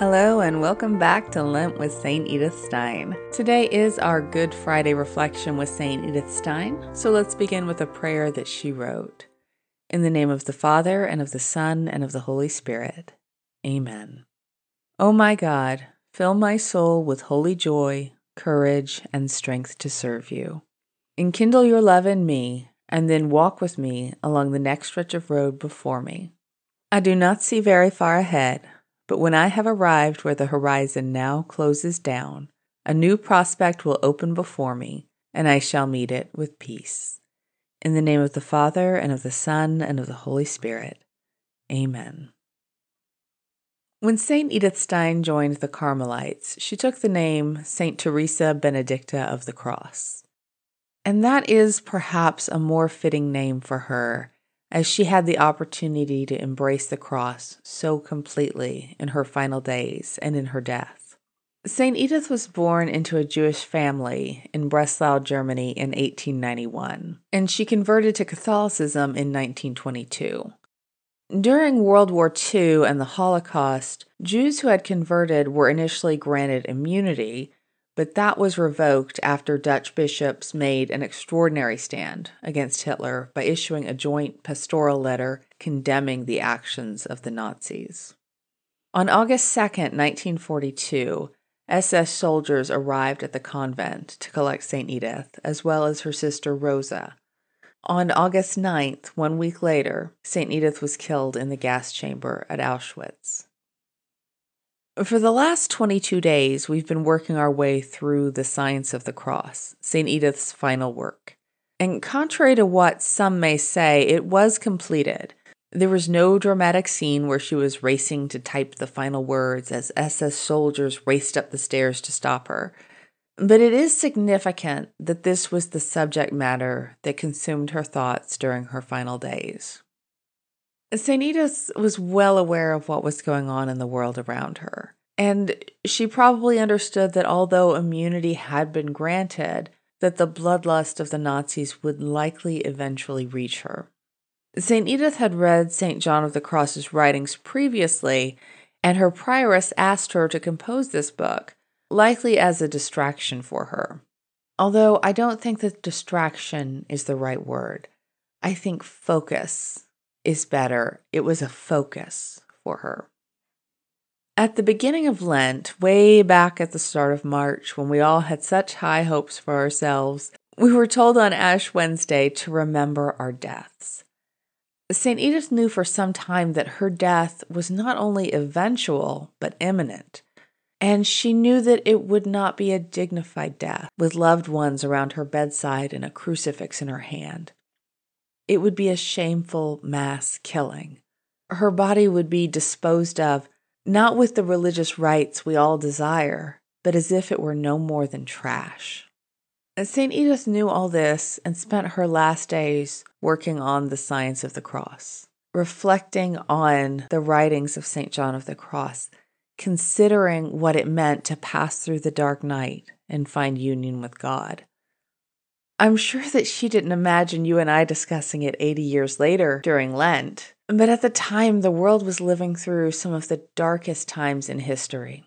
Hello, and welcome back to Lent with St. Edith Stein. Today is our Good Friday reflection with St. Edith Stein, so let's begin with a prayer that she wrote. In the name of the Father, and of the Son, and of the Holy Spirit. Amen. O oh my God, fill my soul with holy joy, courage, and strength to serve you. Enkindle your love in me, and then walk with me along the next stretch of road before me. I do not see very far ahead but when I have arrived where the horizon now closes down, a new prospect will open before me, and I shall meet it with peace. In the name of the Father, and of the Son, and of the Holy Spirit. Amen. When St. Edith Stein joined the Carmelites, she took the name St. Teresa Benedicta of the Cross. And that is perhaps a more fitting name for her as she had the opportunity to embrace the cross so completely in her final days and in her death. St. Edith was born into a Jewish family in Breslau, Germany in 1891, and she converted to Catholicism in 1922. During World War II and the Holocaust, Jews who had converted were initially granted immunity but that was revoked after Dutch bishops made an extraordinary stand against Hitler by issuing a joint pastoral letter condemning the actions of the Nazis. On August 2, 1942, SS soldiers arrived at the convent to collect St. Edith, as well as her sister Rosa. On August 9th, one week later, St. Edith was killed in the gas chamber at Auschwitz. For the last 22 days, we've been working our way through The Science of the Cross, St. Edith's final work. And contrary to what some may say, it was completed. There was no dramatic scene where she was racing to type the final words as SS soldiers raced up the stairs to stop her. But it is significant that this was the subject matter that consumed her thoughts during her final days. Edith was well aware of what was going on in the world around her. And she probably understood that although immunity had been granted, that the bloodlust of the Nazis would likely eventually reach her. St. Edith had read St. John of the Cross's writings previously, and her prioress asked her to compose this book, likely as a distraction for her. Although I don't think that distraction is the right word. I think focus is better. It was a focus for her. At the beginning of Lent, way back at the start of March, when we all had such high hopes for ourselves, we were told on Ash Wednesday to remember our deaths. St. Edith knew for some time that her death was not only eventual, but imminent. And she knew that it would not be a dignified death, with loved ones around her bedside and a crucifix in her hand it would be a shameful mass killing. Her body would be disposed of not with the religious rites we all desire, but as if it were no more than trash. St. Edith knew all this and spent her last days working on the science of the cross, reflecting on the writings of St. John of the Cross, considering what it meant to pass through the dark night and find union with God. I'm sure that she didn't imagine you and I discussing it 80 years later during Lent. But at the time, the world was living through some of the darkest times in history,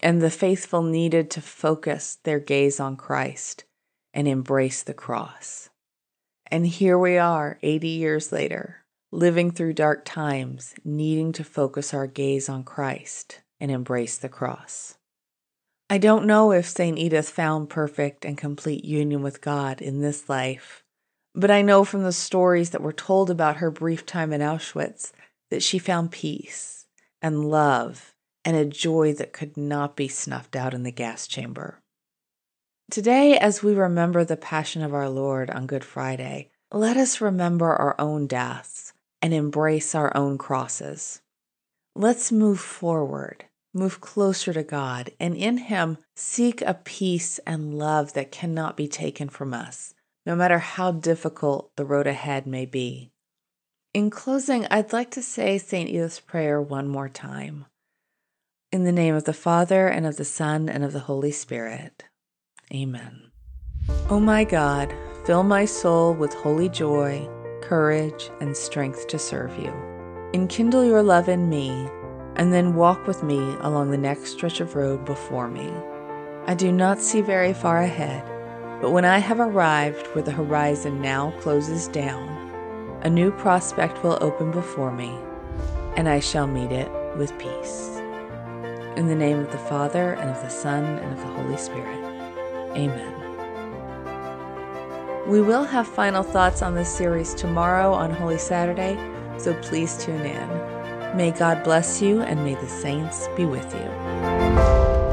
and the faithful needed to focus their gaze on Christ and embrace the cross. And here we are, 80 years later, living through dark times, needing to focus our gaze on Christ and embrace the cross. I don't know if St. Edith found perfect and complete union with God in this life, but I know from the stories that were told about her brief time in Auschwitz that she found peace and love and a joy that could not be snuffed out in the gas chamber. Today, as we remember the Passion of our Lord on Good Friday, let us remember our own deaths and embrace our own crosses. Let's move forward move closer to God, and in Him seek a peace and love that cannot be taken from us, no matter how difficult the road ahead may be. In closing, I'd like to say St. Edith's Prayer one more time. In the name of the Father, and of the Son, and of the Holy Spirit. Amen. O oh my God, fill my soul with holy joy, courage, and strength to serve you. Enkindle your love in me and then walk with me along the next stretch of road before me. I do not see very far ahead, but when I have arrived where the horizon now closes down, a new prospect will open before me, and I shall meet it with peace. In the name of the Father, and of the Son, and of the Holy Spirit. Amen. We will have final thoughts on this series tomorrow on Holy Saturday, so please tune in. May God bless you, and may the saints be with you.